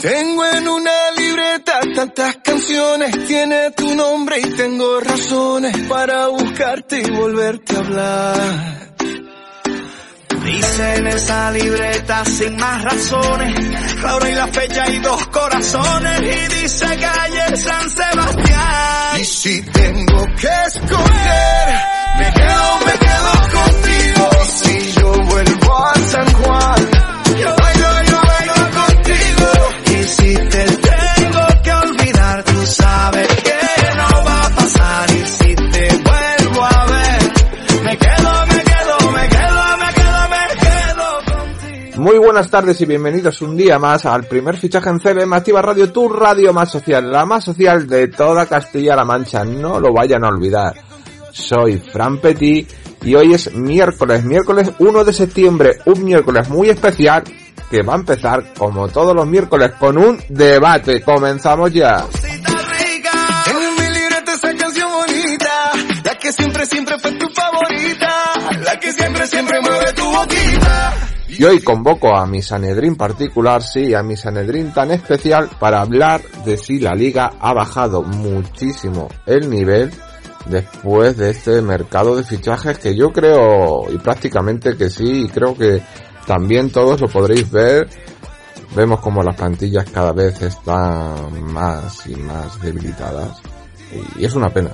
Tengo en una libreta tantas canciones, tiene tu nombre y tengo razones para buscarte y volverte a hablar. Dice en esa libreta sin más razones, la hora y la fecha y dos corazones y dice calle San Sebastián. Y si tengo que escoger, me quedo, me quedo contigo. Si yo vuelvo a San Juan, yo Muy buenas tardes y bienvenidos un día más al primer fichaje en CBM Activa Radio, tu radio más social, la más social de toda Castilla-La Mancha, no lo vayan a olvidar. Soy Fran Petit y hoy es miércoles, miércoles 1 de septiembre, un miércoles muy especial que va a empezar como todos los miércoles con un debate. Comenzamos ya. Siempre, siempre fue tu favorita, la que siempre, siempre mueve tu boquita. Y hoy convoco a mi Sanedrín particular, sí, a mi Sanedrín tan especial para hablar de si la liga ha bajado muchísimo el nivel después de este mercado de fichajes que yo creo y prácticamente que sí, y creo que también todos lo podréis ver. Vemos como las plantillas cada vez están más y más debilitadas y es una pena.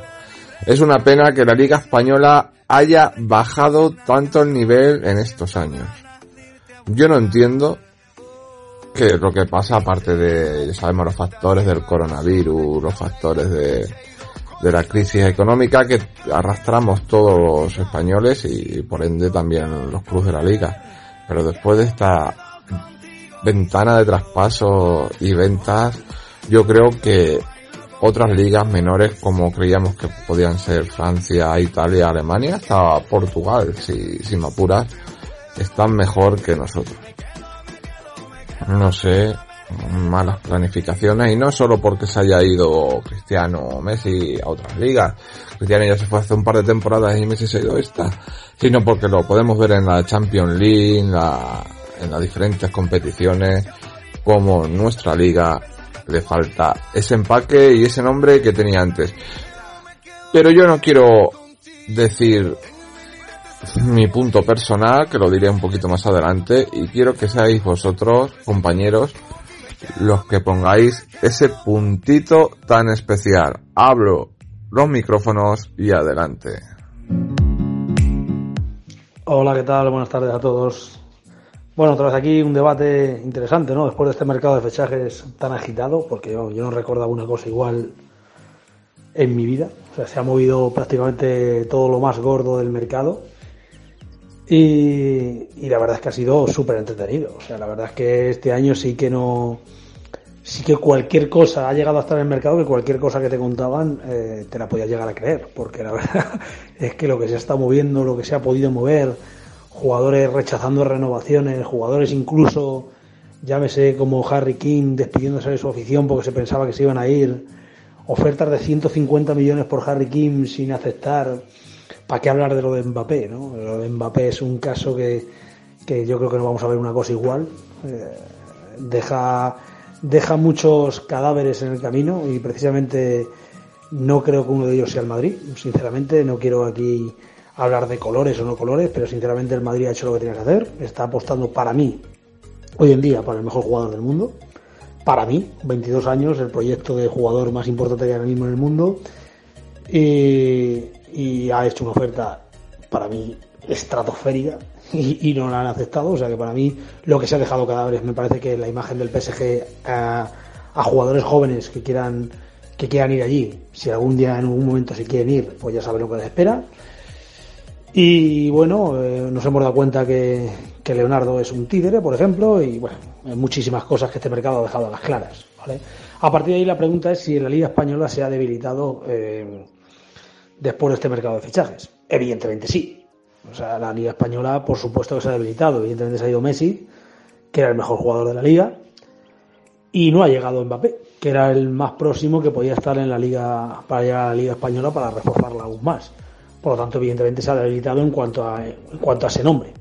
Es una pena que la liga española haya bajado tanto el nivel en estos años. Yo no entiendo qué es lo que pasa aparte de, ya sabemos, los factores del coronavirus, los factores de, de la crisis económica que arrastramos todos los españoles y por ende también los clubes de la liga. Pero después de esta ventana de traspasos y ventas, yo creo que otras ligas menores como creíamos que podían ser Francia, Italia, Alemania, hasta Portugal, si, si me apuras, están mejor que nosotros. No sé, malas planificaciones y no solo porque se haya ido Cristiano Messi a otras ligas. Cristiano ya se fue hace un par de temporadas y Messi se ha ido esta, sino porque lo podemos ver en la Champions League, en, la, en las diferentes competiciones, como nuestra liga le falta ese empaque y ese nombre que tenía antes. Pero yo no quiero decir mi punto personal, que lo diré un poquito más adelante, y quiero que seáis vosotros, compañeros, los que pongáis ese puntito tan especial. Abro los micrófonos y adelante. Hola, ¿qué tal? Buenas tardes a todos. Bueno, otra vez aquí un debate interesante, ¿no? Después de este mercado de fichajes tan agitado, porque yo, no recordaba una cosa igual en mi vida. O sea, se ha movido prácticamente todo lo más gordo del mercado. Y, y la verdad es que ha sido súper entretenido. O sea, la verdad es que este año sí que no. Sí que cualquier cosa ha llegado a estar en el mercado, que cualquier cosa que te contaban eh, te la podías llegar a creer. Porque la verdad es que lo que se estado moviendo, lo que se ha podido mover, jugadores rechazando renovaciones, jugadores incluso, llámese como Harry King despidiéndose de su afición porque se pensaba que se iban a ir, ofertas de 150 millones por Harry King sin aceptar. ¿Para qué hablar de lo de Mbappé? ¿no? Lo de Mbappé es un caso que, que yo creo que no vamos a ver una cosa igual. Eh, deja, deja muchos cadáveres en el camino y precisamente no creo que uno de ellos sea el Madrid. Sinceramente, no quiero aquí hablar de colores o no colores, pero sinceramente el Madrid ha hecho lo que tenía que hacer. Está apostando para mí, hoy en día, para el mejor jugador del mundo. Para mí, 22 años, el proyecto de jugador más importante que hay ahora mismo en el mundo. Y, y ha hecho una oferta, para mí, estratosférica y, no la han aceptado. O sea que para mí lo que se ha dejado cadáveres me parece que la imagen del PSG a, a jugadores jóvenes que quieran que quieran ir allí, si algún día en algún momento se quieren ir, pues ya saben lo que les espera. Y bueno, eh, nos hemos dado cuenta que, que, Leonardo es un tigre, por ejemplo, y bueno, hay muchísimas cosas que este mercado ha dejado a las claras. ¿vale? A partir de ahí la pregunta es si la Liga Española se ha debilitado eh, después de este mercado de fichajes. Evidentemente sí. O sea, la Liga Española, por supuesto que se ha debilitado. Evidentemente se ha ido Messi, que era el mejor jugador de la Liga, y no ha llegado Mbappé, que era el más próximo que podía estar en la Liga, para llegar a la Liga Española para reforzarla aún más. Por lo tanto, evidentemente se ha debilitado en cuanto a, en cuanto a ese nombre.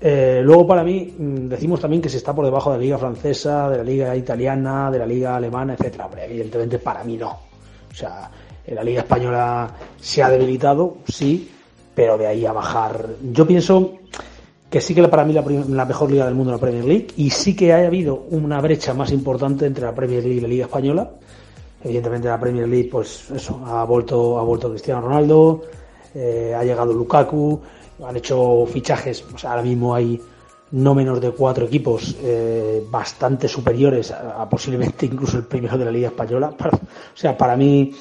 Eh, luego para mí mm, decimos también que se está por debajo de la liga francesa, de la liga italiana, de la liga alemana, etcétera. Hombre, evidentemente para mí no. O sea, la liga española se ha debilitado, sí, pero de ahí a bajar. Yo pienso que sí que para mí la, mejor liga del mundo es la Premier League y sí que ha habido una brecha más importante entre la Premier League y la liga española. Evidentemente la Premier League, pues eso, ha vuelto, ha vuelto Cristiano Ronaldo, eh, ha llegado Lukaku, han hecho fichajes, o sea, ahora mismo hay no menos de cuatro equipos eh, bastante superiores a, posiblemente incluso el primero de la Liga Española. o sea, para mí,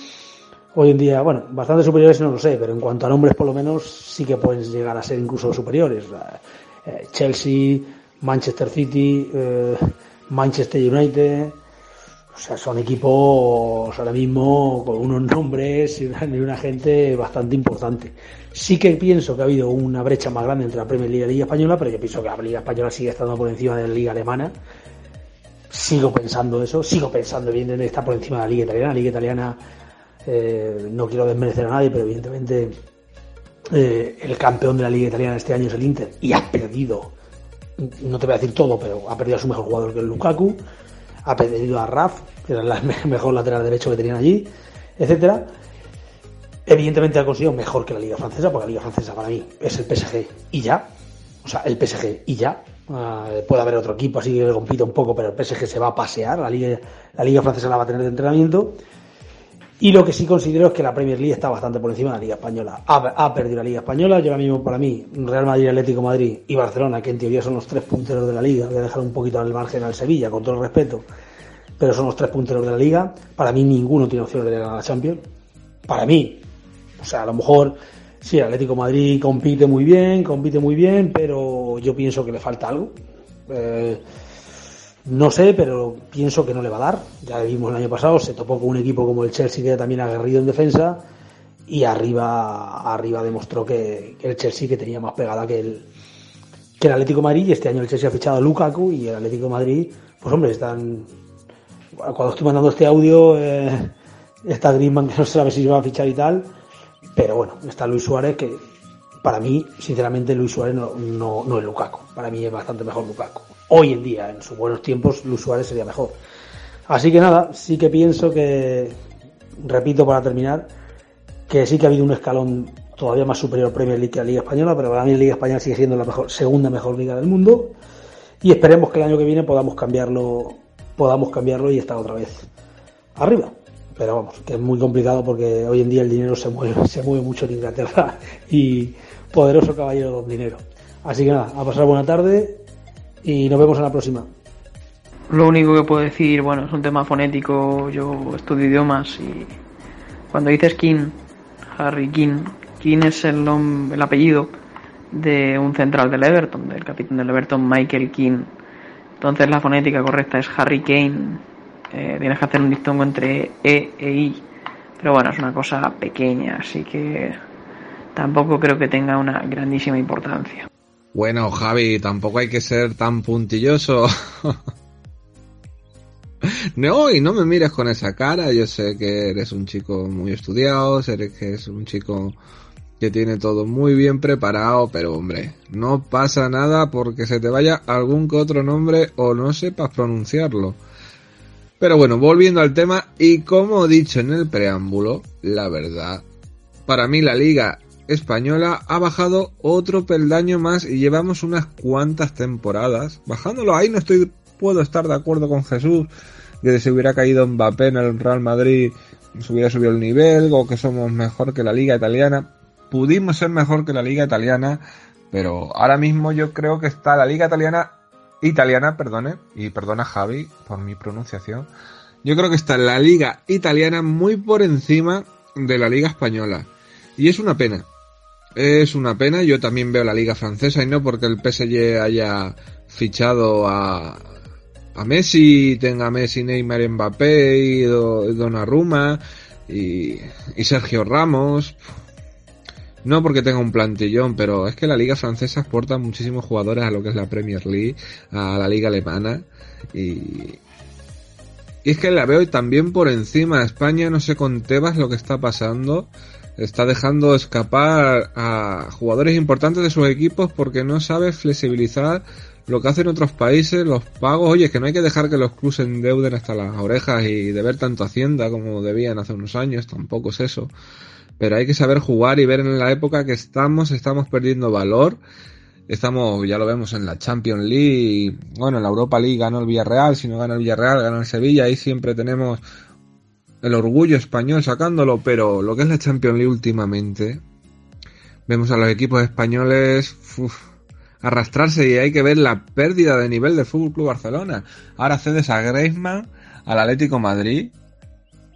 hoy en día, bueno, bastante superiores no lo sé, pero en cuanto a nombres por lo menos sí que pueden llegar a ser incluso superiores. Eh, Chelsea, Manchester City, eh, Manchester United. O sea, son equipos ahora mismo con unos nombres y una gente bastante importante. Sí que pienso que ha habido una brecha más grande entre la Premier League y la Liga Española, pero yo pienso que la Liga Española sigue estando por encima de la Liga Alemana. Sigo pensando eso, sigo pensando evidentemente que está por encima de la Liga Italiana. La Liga Italiana, eh, no quiero desmerecer a nadie, pero evidentemente eh, el campeón de la Liga Italiana este año es el Inter y ha perdido, no te voy a decir todo, pero ha perdido a su mejor jugador que el Lukaku, ha perdido a Raf, que era el mejor lateral derecho que tenían allí, etcétera Evidentemente ha conseguido mejor que la Liga Francesa, porque la Liga Francesa para mí es el PSG y ya. O sea, el PSG y ya. Ah, puede haber otro equipo así que le compita un poco, pero el PSG se va a pasear. La Liga, la Liga Francesa la va a tener de entrenamiento. Y lo que sí considero es que la Premier League está bastante por encima de la Liga Española. Ha, perdido la Liga Española. Yo ahora mismo, para mí, Real Madrid, Atlético Madrid y Barcelona, que en teoría son los tres punteros de la Liga, voy a dejar un poquito al margen al Sevilla, con todo el respeto, pero son los tres punteros de la Liga. Para mí, ninguno tiene opción de ganar la Champions. Para mí, o sea, a lo mejor sí, Atlético Madrid compite muy bien, compite muy bien, pero yo pienso que le falta algo. Eh, no sé, pero pienso que no le va a dar. Ya vimos el año pasado, se topó con un equipo como el Chelsea que también aguerrido en defensa y arriba arriba demostró que, el Chelsea que tenía más pegada que el que el Atlético Madrid y este año el Chelsea ha fichado a Lukaku y el Atlético Madrid pues hombre están cuando estoy mandando este audio eh, está Griezmann que no sabe si se va a fichar y tal pero bueno, está Luis Suárez que para mí, sinceramente, Luis Suárez no, no, es Lukaku. Para mí es bastante mejor Lukaku. Hoy en día, en sus buenos tiempos, Luis Suárez sería mejor. Así que nada, sí que pienso que, repito para terminar, que sí que ha habido un escalón todavía más superior Premier League que la Liga Española, pero para mí la Liga Española sigue siendo la mejor, segunda mejor liga del mundo. Y esperemos que el año que viene podamos cambiarlo, podamos cambiarlo y estar otra vez arriba pero vamos, que es muy complicado porque hoy en día el dinero se mueve, se mueve mucho en Inglaterra y poderoso caballero don dinero. Así que nada, a pasar buena tarde y nos vemos en la próxima. Lo único que puedo decir, bueno, es un tema fonético, yo estudio idiomas y cuando dices King, Harry King, King es el, el apellido de un central del Everton, del capitán del Everton, Michael King. Entonces la fonética correcta es Harry Kane, eh, tienes que hacer un dictongo entre E e I. Pero bueno, es una cosa pequeña, así que tampoco creo que tenga una grandísima importancia. Bueno, Javi, tampoco hay que ser tan puntilloso. no, y no me mires con esa cara. Yo sé que eres un chico muy estudiado, sé que es un chico que tiene todo muy bien preparado, pero hombre, no pasa nada porque se te vaya algún que otro nombre o no sepas pronunciarlo. Pero bueno, volviendo al tema, y como he dicho en el preámbulo, la verdad, para mí la liga española ha bajado otro peldaño más y llevamos unas cuantas temporadas. Bajándolo ahí no estoy, puedo estar de acuerdo con Jesús, que si hubiera caído Mbappé en el Real Madrid se hubiera subido el nivel, o que somos mejor que la liga italiana. Pudimos ser mejor que la liga italiana, pero ahora mismo yo creo que está la liga italiana italiana, perdone, y perdona Javi por mi pronunciación. Yo creo que está la liga italiana muy por encima de la liga española. Y es una pena. Es una pena. Yo también veo la liga francesa y no porque el PSG haya fichado a, a Messi, tenga Messi, Neymar, Mbappé y Donnarumma y, y Sergio Ramos. No porque tenga un plantillón, pero es que la liga francesa exporta muchísimos jugadores a lo que es la Premier League, a la liga alemana y, Y es que la veo también por encima. España, no sé con Tebas lo que está pasando. Está dejando escapar a jugadores importantes de sus equipos porque no sabe flexibilizar lo que hacen otros países, los pagos. Oye, es que no hay que dejar que los clubes endeuden hasta las orejas y deber tanto Hacienda como debían hace unos años. Tampoco es eso. Pero hay que saber jugar y ver en la época que estamos, estamos perdiendo valor Estamos, ya lo vemos en la Champions League, bueno, en la Europa League ganó el Villarreal, si no gana el Villarreal, gana el Sevilla, ahí siempre tenemos el orgullo español sacándolo, pero lo que es la Champions League últimamente, vemos a los equipos españoles arrastrarse y hay que ver la pérdida de nivel del Fútbol Club Barcelona. Ahora cedes a Griezmann, al Atlético Madrid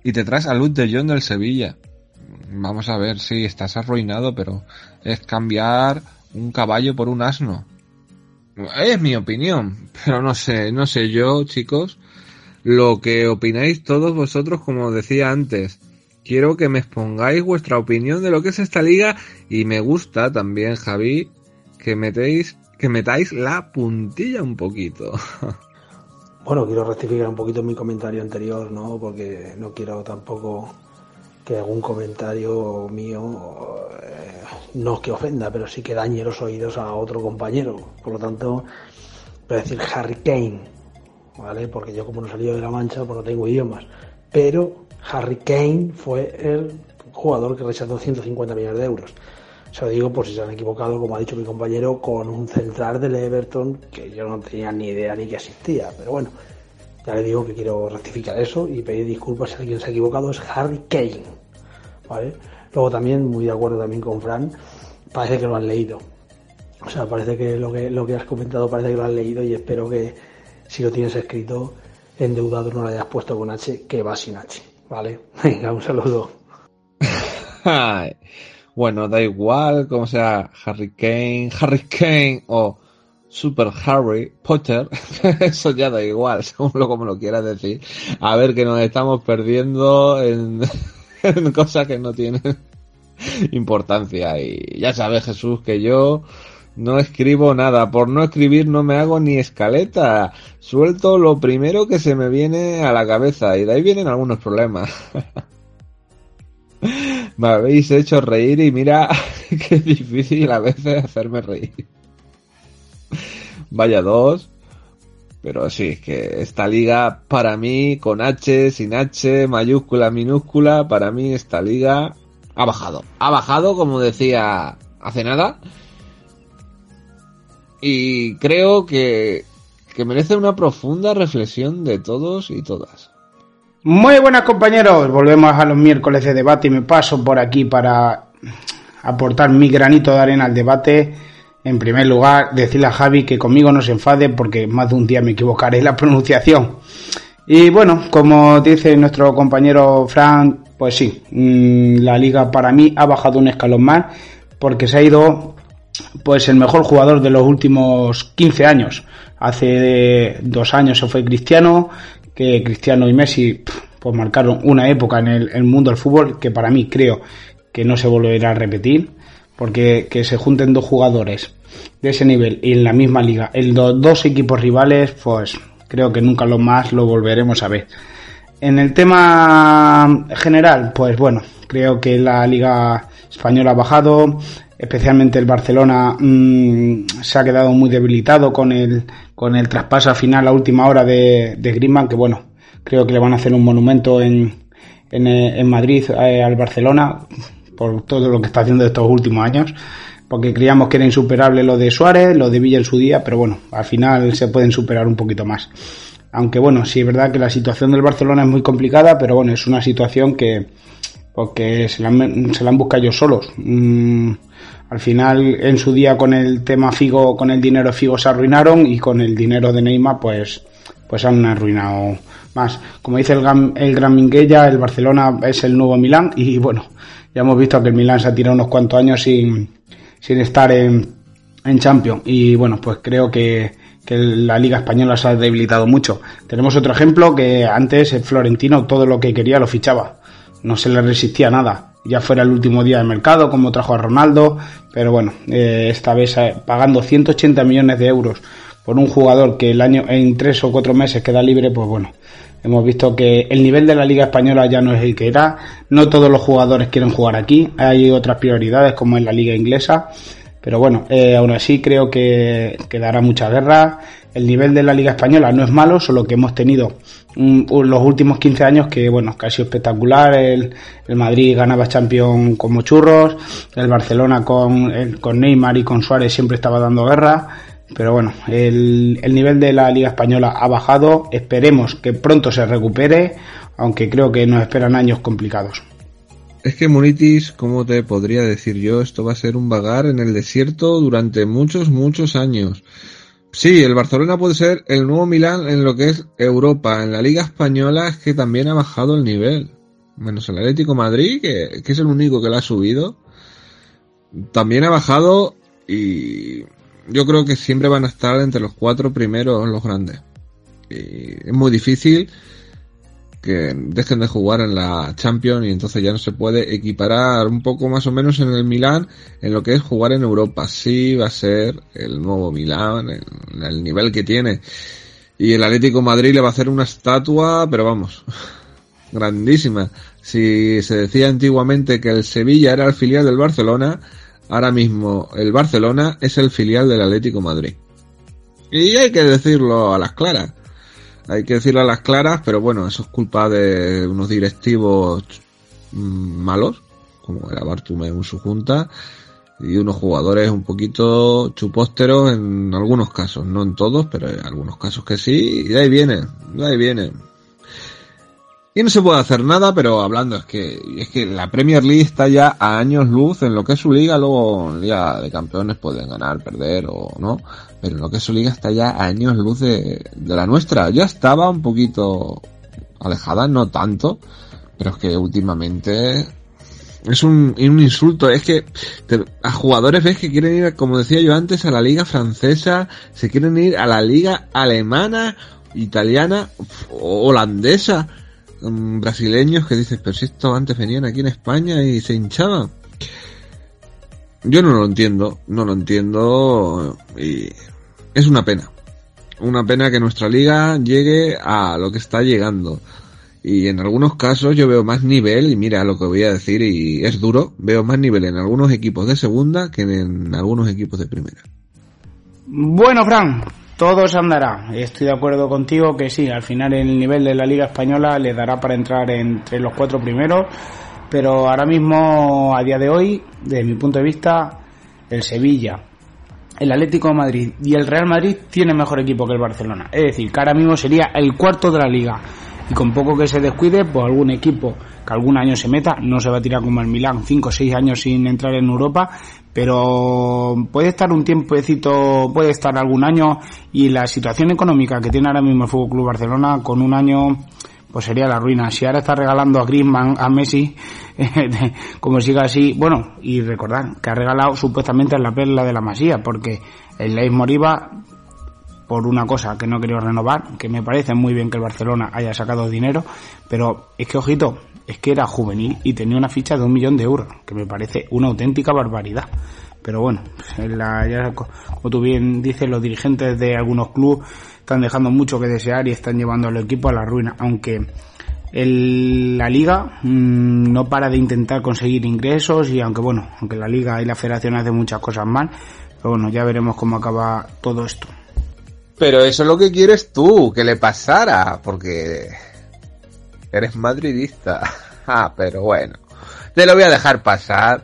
y te traes a Luz de Jong del Sevilla. Vamos a ver, sí, estás arruinado, pero es cambiar un caballo por un asno. Es mi opinión, pero no sé, no sé yo, chicos, lo que opináis todos vosotros, como decía antes. Quiero que me expongáis vuestra opinión de lo que es esta liga y me gusta también, Javi, que metéis, que metáis la puntilla un poquito. Bueno, quiero rectificar un poquito mi comentario anterior, ¿no? Porque no quiero tampoco que algún comentario mío eh, no que ofenda, pero sí que dañe los oídos a otro compañero. Por lo tanto, voy a decir Harry Kane, ¿vale? Porque yo como no salido de la mancha, pues no tengo idiomas. Pero Harry Kane fue el jugador que rechazó 150 millones de euros. Se lo digo por si se han equivocado, como ha dicho mi compañero, con un central del Everton que yo no tenía ni idea ni que existía. Pero bueno, ya le digo que quiero rectificar eso y pedir disculpas si alguien se ha equivocado. Es Harry Kane. ¿Vale? Luego también, muy de acuerdo también con Fran, parece que lo han leído. O sea, parece que lo que, lo que has comentado parece que lo has leído y espero que si lo tienes escrito endeudado no lo hayas puesto con H, que va sin H. ¿Vale? Venga, un saludo. bueno, da igual como sea Harry Kane, Harry Kane o Super Harry Potter, eso ya da igual, según lo como lo quieras decir. A ver que nos estamos perdiendo en, en cosas que no tienen importancia. Y ya sabes, Jesús, que yo no escribo nada. Por no escribir no me hago ni escaleta. Suelto lo primero que se me viene a la cabeza y de ahí vienen algunos problemas. me habéis hecho reír y mira qué difícil a veces hacerme reír. Vaya dos. Pero sí, es que esta liga para mí, con H, sin H, mayúscula, minúscula, para mí esta liga ha bajado. Ha bajado, como decía hace nada. Y creo que, que merece una profunda reflexión de todos y todas. Muy buenas compañeros, volvemos a los miércoles de debate y me paso por aquí para aportar mi granito de arena al debate en primer lugar, decirle a Javi que conmigo no se enfade porque más de un día me equivocaré en la pronunciación. Y bueno, como dice nuestro compañero Frank, pues sí, mm, la liga para mí ha bajado un escalón más porque se ha ido pues el mejor jugador de los últimos 15 años. Hace dos años se fue Cristiano, que Cristiano y Messi pues marcaron una época en el, mundo del fútbol que para mí creo que no se volverá a repetir porque que se junten dos jugadores de ese nivel y en la misma liga, en dos equipos rivales, pues creo que nunca lo más lo volveremos a ver. En el tema general, pues bueno, creo que la liga española ha bajado, especialmente el Barcelona mmm, se ha quedado muy debilitado con el con el traspaso final a última hora de, de Griezmann, que bueno, creo que le van a hacer un monumento en, en, en Madrid eh, al Barcelona por todo lo que está haciendo estos últimos años, porque creíamos que era insuperable lo de Suárez, lo de Villa en su día, pero bueno, al final se pueden superar un poquito más. Aunque bueno, sí es verdad que la situación del Barcelona es muy complicada, pero bueno, es una situación que porque se la, han, se la han buscado ellos solos. Mm, al final, en su día con el tema Figo, con el dinero Figo se arruinaron y con el dinero de Neymar, pues, pues han arruinado más. Como dice el, el Gran Minguella, el Barcelona es el nuevo Milán y bueno, ya hemos visto que el Milan se ha tirado unos cuantos años sin, sin estar en, en Champions. Y bueno, pues creo que, que la Liga Española se ha debilitado mucho. Tenemos otro ejemplo que antes el Florentino todo lo que quería lo fichaba. No se le resistía nada. Ya fuera el último día de mercado, como trajo a Ronaldo. Pero bueno, eh, esta vez eh, pagando 180 millones de euros por un jugador que el año en tres o cuatro meses queda libre, pues bueno, Hemos visto que el nivel de la Liga Española ya no es el que era. No todos los jugadores quieren jugar aquí. Hay otras prioridades como en la Liga Inglesa. Pero bueno, eh, aún así creo que, que dará mucha guerra. El nivel de la Liga Española no es malo, solo que hemos tenido los últimos 15 años que, bueno, que ha sido espectacular. El, el Madrid ganaba Champions como churros. El Barcelona con, con Neymar y con Suárez siempre estaba dando guerra. Pero bueno, el, el nivel de la Liga Española ha bajado. Esperemos que pronto se recupere, aunque creo que nos esperan años complicados. Es que Munitis, ¿cómo te podría decir yo? Esto va a ser un vagar en el desierto durante muchos, muchos años. Sí, el Barcelona puede ser el nuevo Milán en lo que es Europa. En la Liga Española es que también ha bajado el nivel. Menos el Atlético Madrid, que, que es el único que lo ha subido. También ha bajado y yo creo que siempre van a estar entre los cuatro primeros los grandes. Y es muy difícil que dejen de jugar en la Champions y entonces ya no se puede equiparar un poco más o menos en el Milán en lo que es jugar en Europa. Sí va a ser el nuevo Milán, el nivel que tiene. Y el Atlético Madrid le va a hacer una estatua, pero vamos, grandísima. Si se decía antiguamente que el Sevilla era el filial del Barcelona, ahora mismo el Barcelona es el filial del Atlético Madrid. Y hay que decirlo a las claras. Hay que decirlo a las claras, pero bueno, eso es culpa de unos directivos mm, malos, como era Bartumeu en su junta, y unos jugadores un poquito chupósteros en algunos casos, no en todos, pero en algunos casos que sí, y de ahí viene, de ahí viene. Y no se puede hacer nada, pero hablando es que es que la Premier League está ya a años luz en lo que es su liga, luego en Liga de Campeones pueden ganar, perder o no, pero en lo que es su liga está ya a años luz de, de la nuestra. Ya estaba un poquito alejada, no tanto, pero es que últimamente es un, un insulto, es que a jugadores ves que quieren ir, como decía yo antes, a la liga francesa, se quieren ir a la liga alemana, italiana, holandesa, brasileños que dices, pero si esto antes venían aquí en España y se hinchaban. Yo no lo entiendo, no lo entiendo y es una pena. Una pena que nuestra liga llegue a lo que está llegando. Y en algunos casos yo veo más nivel, y mira lo que voy a decir, y es duro, veo más nivel en algunos equipos de segunda que en algunos equipos de primera. Bueno, Fran, todo se andará. Estoy de acuerdo contigo que sí, al final el nivel de la Liga Española le dará para entrar entre los cuatro primeros, pero ahora mismo, a día de hoy, desde mi punto de vista, el Sevilla, el Atlético de Madrid y el Real Madrid tienen mejor equipo que el Barcelona. Es decir, que ahora mismo sería el cuarto de la liga. Y con poco que se descuide, pues algún equipo que algún año se meta, no se va a tirar como el Milán, cinco o seis años sin entrar en Europa, pero puede estar un tiempecito, puede estar algún año, y la situación económica que tiene ahora mismo el Fútbol Club Barcelona con un año pues sería la ruina. Si ahora está regalando a Griezmann, a Messi, como siga así, bueno, y recordar que ha regalado supuestamente la perla de la Masía, porque el Leis Moriba, por una cosa que no quería renovar, que me parece muy bien que el Barcelona haya sacado dinero, pero es que, ojito, es que era juvenil y tenía una ficha de un millón de euros, que me parece una auténtica barbaridad. Pero bueno, en la- como tú bien dices, los dirigentes de algunos clubes están dejando mucho que desear y están llevando al equipo a la ruina, aunque la liga mm, no para de intentar conseguir ingresos y aunque bueno, aunque la liga y la federación hacen muchas cosas mal, pero bueno, ya veremos cómo acaba todo esto. Pero eso es lo que quieres tú, que le pasara, porque eres madridista. Ah, pero bueno, te lo voy a dejar pasar.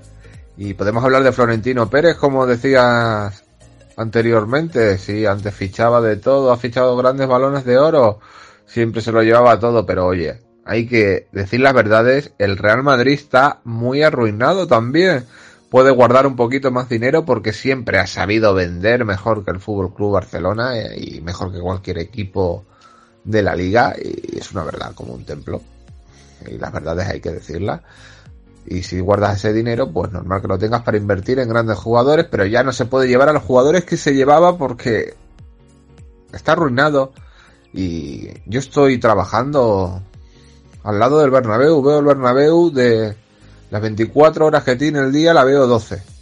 Y podemos hablar de Florentino Pérez, como decías anteriormente. Sí, antes fichaba de todo, ha fichado grandes balones de oro. Siempre se lo llevaba todo, pero oye, hay que decir las verdades. El Real Madrid está muy arruinado también. Puede guardar un poquito más dinero porque siempre ha sabido vender mejor que el Fútbol Club Barcelona eh, y mejor que cualquier equipo de la liga. Y es una verdad como un templo. Y las verdades hay que decirlas. Y si guardas ese dinero, pues normal que lo tengas para invertir en grandes jugadores, pero ya no se puede llevar a los jugadores que se llevaba porque está arruinado. Y yo estoy trabajando al lado del Bernabéu, veo el Bernabéu de las 24 horas que tiene el día, la veo 12.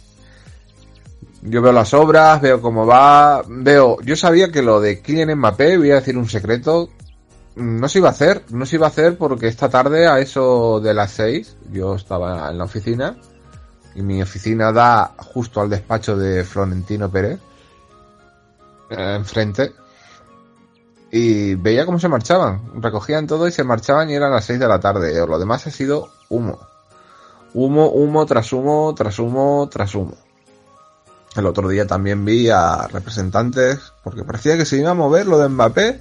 Yo veo las obras, veo cómo va, veo, yo sabía que lo de Kylian Mbappé, voy a decir un secreto, no se iba a hacer, no se iba a hacer porque esta tarde a eso de las 6 yo estaba en la oficina y mi oficina da justo al despacho de Florentino Pérez, eh, enfrente, y veía cómo se marchaban, recogían todo y se marchaban y eran las 6 de la tarde, lo demás ha sido humo, humo, humo tras humo, tras humo, tras humo. El otro día también vi a representantes, porque parecía que se iba a mover lo de Mbappé,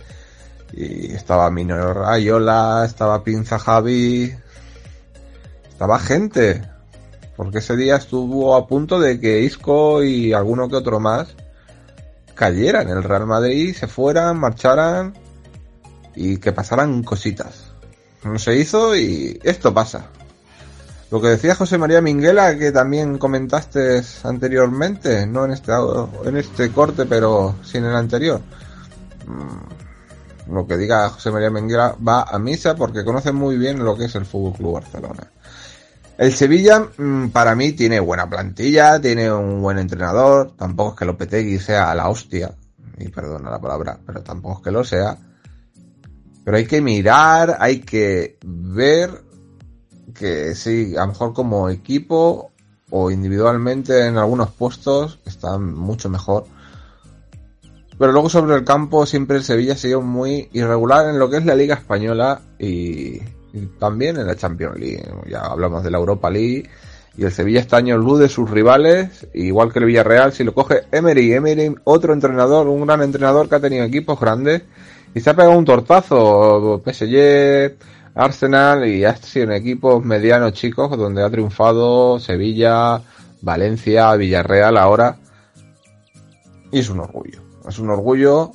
y estaba Minor Rayola, estaba Pinza Javi, estaba gente, porque ese día estuvo a punto de que Isco y alguno que otro más cayeran en el Real Madrid, se fueran, marcharan y que pasaran cositas. No se hizo y esto pasa. Lo que decía José María Minguela, que también comentaste anteriormente, no en este, en este corte, pero sí en el anterior. Mm, lo que diga José María Minguela va a misa porque conoce muy bien lo que es el Fútbol Club Barcelona. El Sevilla, mm, para mí, tiene buena plantilla, tiene un buen entrenador. Tampoco es que Lopetegui sea la hostia, y perdona la palabra, pero tampoco es que lo sea. Pero hay que mirar, hay que ver que sí, a lo mejor como equipo o individualmente en algunos puestos están mucho mejor. Pero luego sobre el campo siempre el Sevilla ha sido muy irregular en lo que es la Liga Española y, también en la Champions League. Ya hablamos de la Europa League y el Sevilla este año de sus rivales, igual que el Villarreal, si lo coge Emery, Emery, otro entrenador, un gran entrenador que ha tenido equipos grandes y se ha pegado un tortazo. PSG, Arsenal y ha sido en equipos medianos chicos donde ha triunfado Sevilla, Valencia, Villarreal ahora. Y es un orgullo. Es un orgullo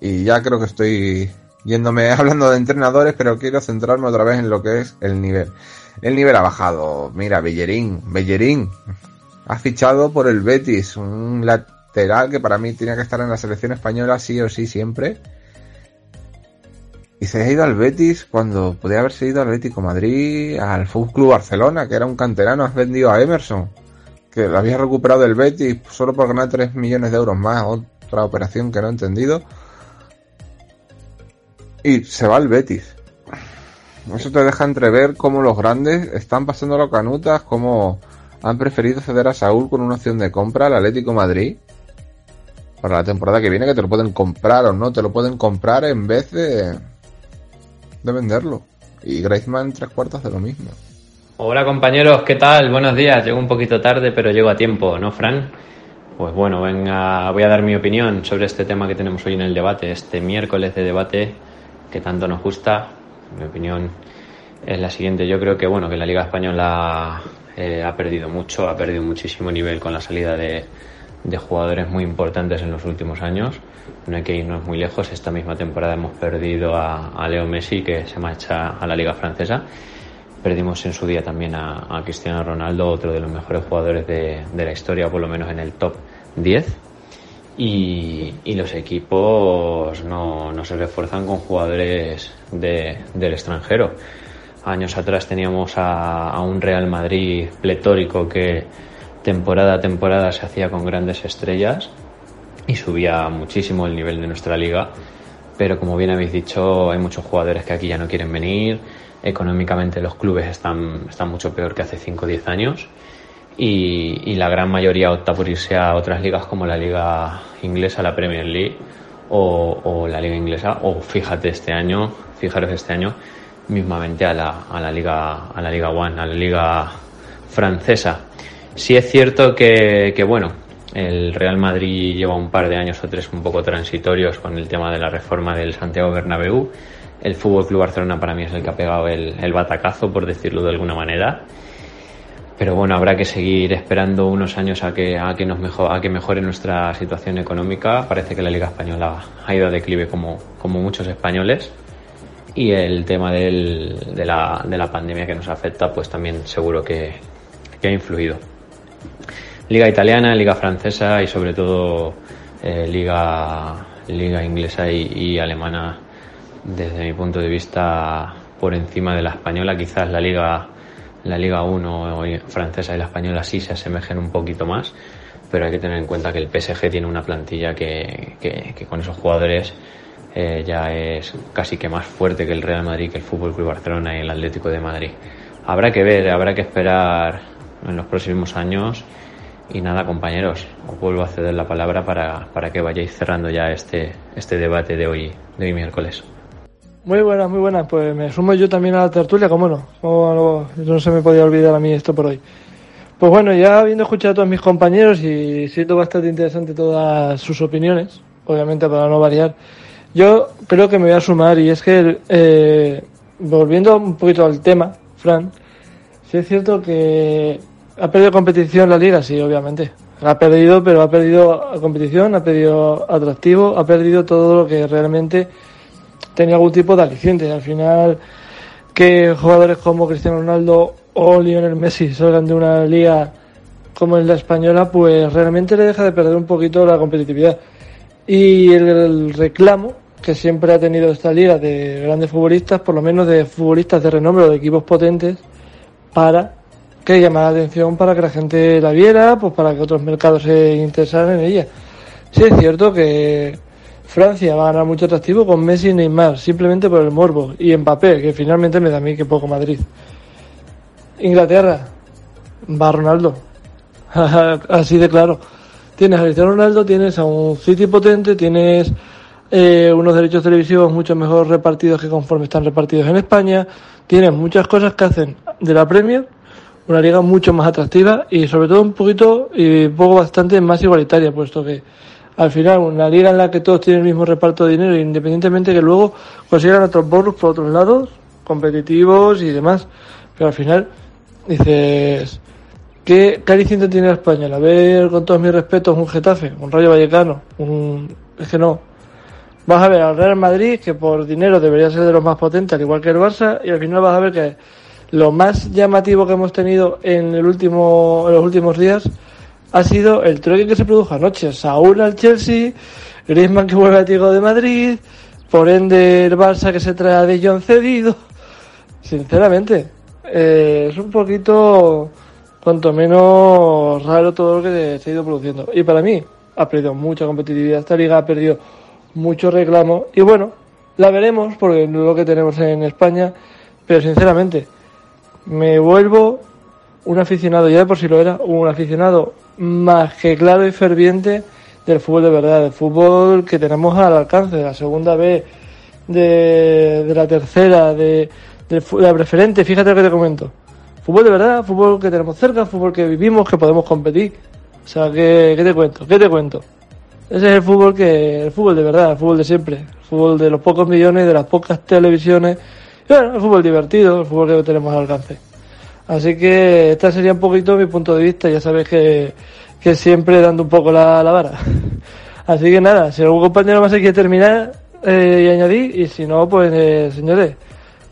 y ya creo que estoy yéndome hablando de entrenadores, pero quiero centrarme otra vez en lo que es el nivel. El nivel ha bajado. Mira, Bellerín, Bellerín ha fichado por el Betis, un lateral que para mí tenía que estar en la selección española sí o sí siempre. Y se ha ido al Betis cuando podía haberse ido al Atlético Madrid, al Fútbol Club Barcelona, que era un canterano, has vendido a Emerson, que lo había recuperado el Betis solo por ganar 3 millones de euros más, otra operación que no he entendido y se va al Betis. Eso te deja entrever cómo los grandes están pasando las canutas, cómo han preferido ceder a Saúl con una opción de compra al Atlético Madrid para la temporada que viene, que te lo pueden comprar o no, te lo pueden comprar en vez de, de venderlo. Y Griezmann tres cuartos de lo mismo. Hola compañeros, ¿qué tal? Buenos días. Llego un poquito tarde, pero llego a tiempo, ¿no, Fran? Pues bueno, venga, voy a dar mi opinión sobre este tema que tenemos hoy en el debate, este miércoles de debate que tanto nos gusta. Mi opinión es la siguiente. Yo creo que bueno que la Liga Española eh, ha perdido mucho, ha perdido muchísimo nivel con la salida de, jugadores muy importantes en los últimos años. No hay que irnos muy lejos. Esta misma temporada hemos perdido a, Leo Messi, que se marcha a la Liga Francesa. Perdimos en su día también a, Cristiano Ronaldo, otro de los mejores jugadores de, de la historia, por lo menos en el top 10 y, los equipos no, se refuerzan con jugadores del extranjero. Años atrás teníamos a, un Real Madrid pletórico que temporada a temporada se hacía con grandes estrellas y subía muchísimo el nivel de nuestra liga. Pero como bien habéis dicho, hay muchos jugadores que aquí ya no quieren venir. Económicamente los clubes están, están mucho peor que hace 5 o 10 años y, la gran mayoría opta por irse a otras ligas como la liga inglesa, la Premier League o, la liga inglesa o fíjate este año, fijaros este año mismamente a la, a la liga a la liga One, a la liga francesa. Sí es cierto que, que bueno, el Real Madrid lleva un par de años o tres un poco transitorios con el tema de la reforma del Santiago Bernabéu. El Fútbol Club Barcelona para mí es el que ha pegado el, batacazo, por decirlo de alguna manera pero bueno, habrá que seguir esperando unos años a que, a que, nos mejore nuestra situación económica. Parece que la Liga Española ha ido a declive como, como muchos españoles. Y el tema de, la, de la pandemia que nos afecta, pues también seguro que, que ha influido. Liga italiana, Liga francesa y sobre todo eh, Liga, Liga inglesa y, y alemana, desde mi punto de vista, por encima de la española. Quizás la Liga la Liga 1 francesa y la española sí se asemejen un poquito más, pero hay que tener en cuenta que el PSG tiene una plantilla que, con esos jugadores eh, ya es casi que más fuerte que el Real Madrid, que el Fútbol Club Barcelona y el Atlético de Madrid. Habrá que ver, habrá que esperar en los próximos años. Y nada, compañeros, os vuelvo a ceder la palabra para, para que vayáis cerrando ya este, este debate de hoy, de hoy miércoles. Muy buenas, muy buenas. Pues me sumo yo también a la tertulia, cómo no. no, se me podía olvidar a mí esto por hoy. Pues bueno, ya habiendo escuchado a todos mis compañeros y siento bastante interesante todas sus opiniones, obviamente para no variar, yo creo que me voy a sumar y es que, eh, volviendo un poquito al tema, Fran, sí es cierto que ha perdido competición la liga, sí, obviamente. Ha perdido, pero ha perdido competición, ha perdido atractivo, ha perdido todo lo que realmente tenía algún tipo de aliciente. Al final, que jugadores como Cristiano Ronaldo o Lionel Messi salgan de una liga como es la española, pues realmente le deja de perder un poquito la competitividad. Y el, reclamo que siempre ha tenido esta liga de grandes futbolistas, por lo menos de futbolistas de renombre o de equipos potentes, para que llamara la atención para que la gente la viera, pues para que otros mercados se interesaran en ella. Sí es cierto que Francia va a ganar mucho atractivo con Messi y Neymar, simplemente por el morbo, y Mbappé, que finalmente me da a mí que poco Madrid. Inglaterra, va Ronaldo. Así de claro. Tienes a Cristiano Ronaldo, tienes a un City potente, tienes eh, unos derechos televisivos mucho mejor repartidos que conforme están repartidos en España, tienes muchas cosas que hacen de la Premier una liga mucho más atractiva y sobre todo un poquito y poco bastante más igualitaria, puesto que al final una liga en la que todos tienen el mismo reparto de dinero, independientemente que luego consigan otros bonus por otros lados, competitivos y demás, pero al final dices, ¿qué, qué tiene España? A ver, con todos mis respetos, un Getafe, un Rayo Vallecano, un... es que no. Vas a ver al Real Madrid, que por dinero debería ser de los más potentes, al igual que el Barça, y al final vas a ver que lo más llamativo que hemos tenido en, el último, en los últimos días ha sido el trueque que se produjo anoche. Saúl al Chelsea, Griezmann que vuelve a Tigo de Madrid, por ende el Barça que se trae De Jong cedido. Sinceramente, eh, es un poquito, cuanto menos raro todo lo que se ha ido produciendo. Y para mí, ha perdido mucha competitividad esta liga, ha perdido mucho reclamo. Y bueno, la veremos porque es lo que tenemos en España. Pero sinceramente, me vuelvo un aficionado, ya de por si lo era, un aficionado más que claro y ferviente del fútbol de verdad, del fútbol que tenemos al alcance, de la segunda B, de, de la tercera, de, de, la preferente, fíjate lo que te comento. Fútbol de verdad, fútbol que tenemos cerca, fútbol que vivimos, que podemos competir. O sea, ¿qué, qué te cuento? ¿Qué te cuento? Ese es el fútbol que, el fútbol de verdad, el fútbol de siempre, el fútbol de los pocos millones, de las pocas televisiones, bueno, el fútbol divertido, el fútbol que tenemos al alcance. Así que esta sería un poquito mi punto de vista, ya sabes que, que siempre dando un poco la, la vara. Así que nada, si algún compañero más se quiere terminar eh, y añadir, y si no, pues eh, señores,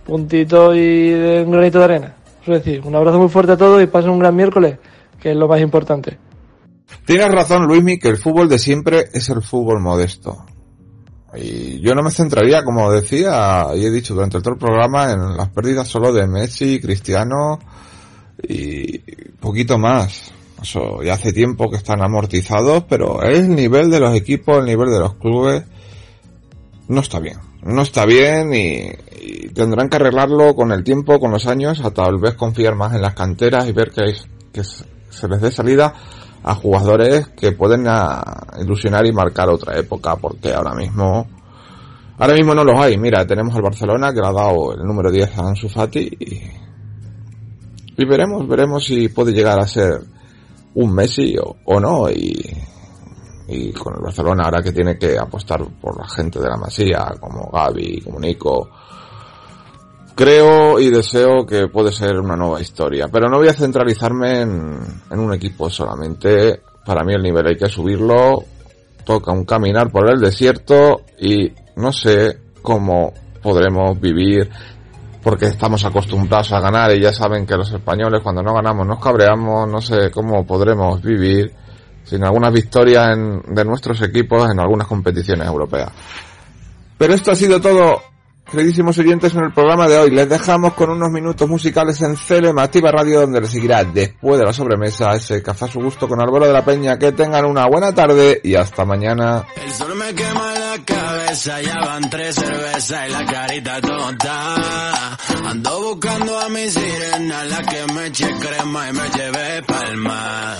puntito y de un granito de arena. Es decir, un abrazo muy fuerte a todos y pasen un gran miércoles, que es lo más importante. Tienes razón, Luismi, que el fútbol de siempre es el fútbol modesto. Y yo no me centraría, como decía y he dicho durante todo el programa, en las pérdidas solo de Messi, Cristiano y poquito más. Eso ya hace tiempo que están amortizados, pero el nivel de los equipos, el nivel de los clubes, no está bien. No está bien y, tendrán que arreglarlo con el tiempo, con los años, a tal vez confiar más en las canteras y ver que, que se les dé salida a jugadores que pueden ilusionar y marcar otra época, porque ahora mismo, ahora mismo no los hay. Mira, tenemos al Barcelona que le ha dado el número 10 a Ansu Fati y, veremos, veremos si puede llegar a ser un Messi o, o no y, y con el Barcelona ahora que tiene que apostar por la gente de la Masía como Gaby, como Nico, creo y deseo que puede ser una nueva historia. Pero no voy a centralizarme en, en, un equipo solamente. Para mí el nivel hay que subirlo. Toca un caminar por el desierto y no sé cómo podremos vivir porque estamos acostumbrados a ganar y ya saben que los españoles cuando no ganamos nos cabreamos. No sé cómo podremos vivir sin alguna victoria en, de nuestros equipos en algunas competiciones europeas. Pero esto ha sido todo Queridísimos oyentes, en el programa de hoy les dejamos con unos minutos musicales en Celema Activa Radio, donde les seguirá después de la sobremesa ese café a su gusto con Álvaro de la Peña. Que tengan una buena tarde y hasta mañana. El sol me quema la cabeza, ya tres cervezas y la carita tonta. Ando buscando a mi sirena, la que me eche crema y me lleve palma.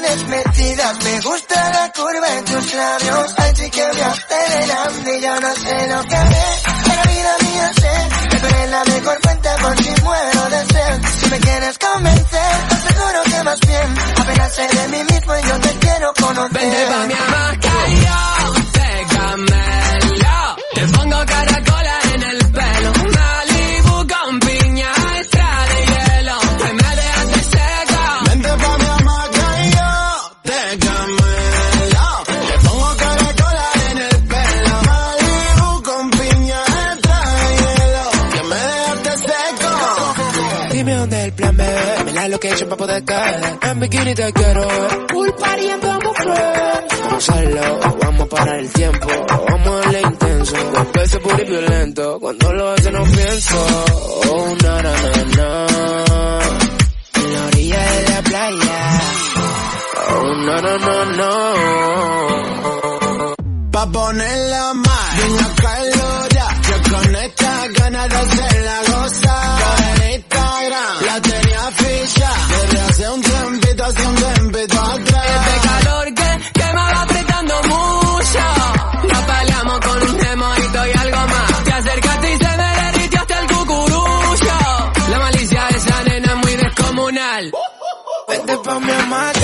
Me gusta la curva en tus labios. Ay, que me aceleran y yo no sé lo que haré. La vida mía sé, pero es la mejor cuenta por si muero de sed. Si me quieres convencer, te aseguro que más bien. Apenas sé de mí mismo y yo te quiero conocer. Vente pa' mí sentir y te quiero ver. Pool party and Vamos a hacerlo, vamos a parar el tiempo, vamos a darle intenso. Golpe ese booty violento, cuando lo hace no pienso. Oh, na, na, na, na. En la orilla de la playa. Oh, na, na, na, na. Pa' poner la mar, mano, una calora, que con esta ganas de hacerla mesma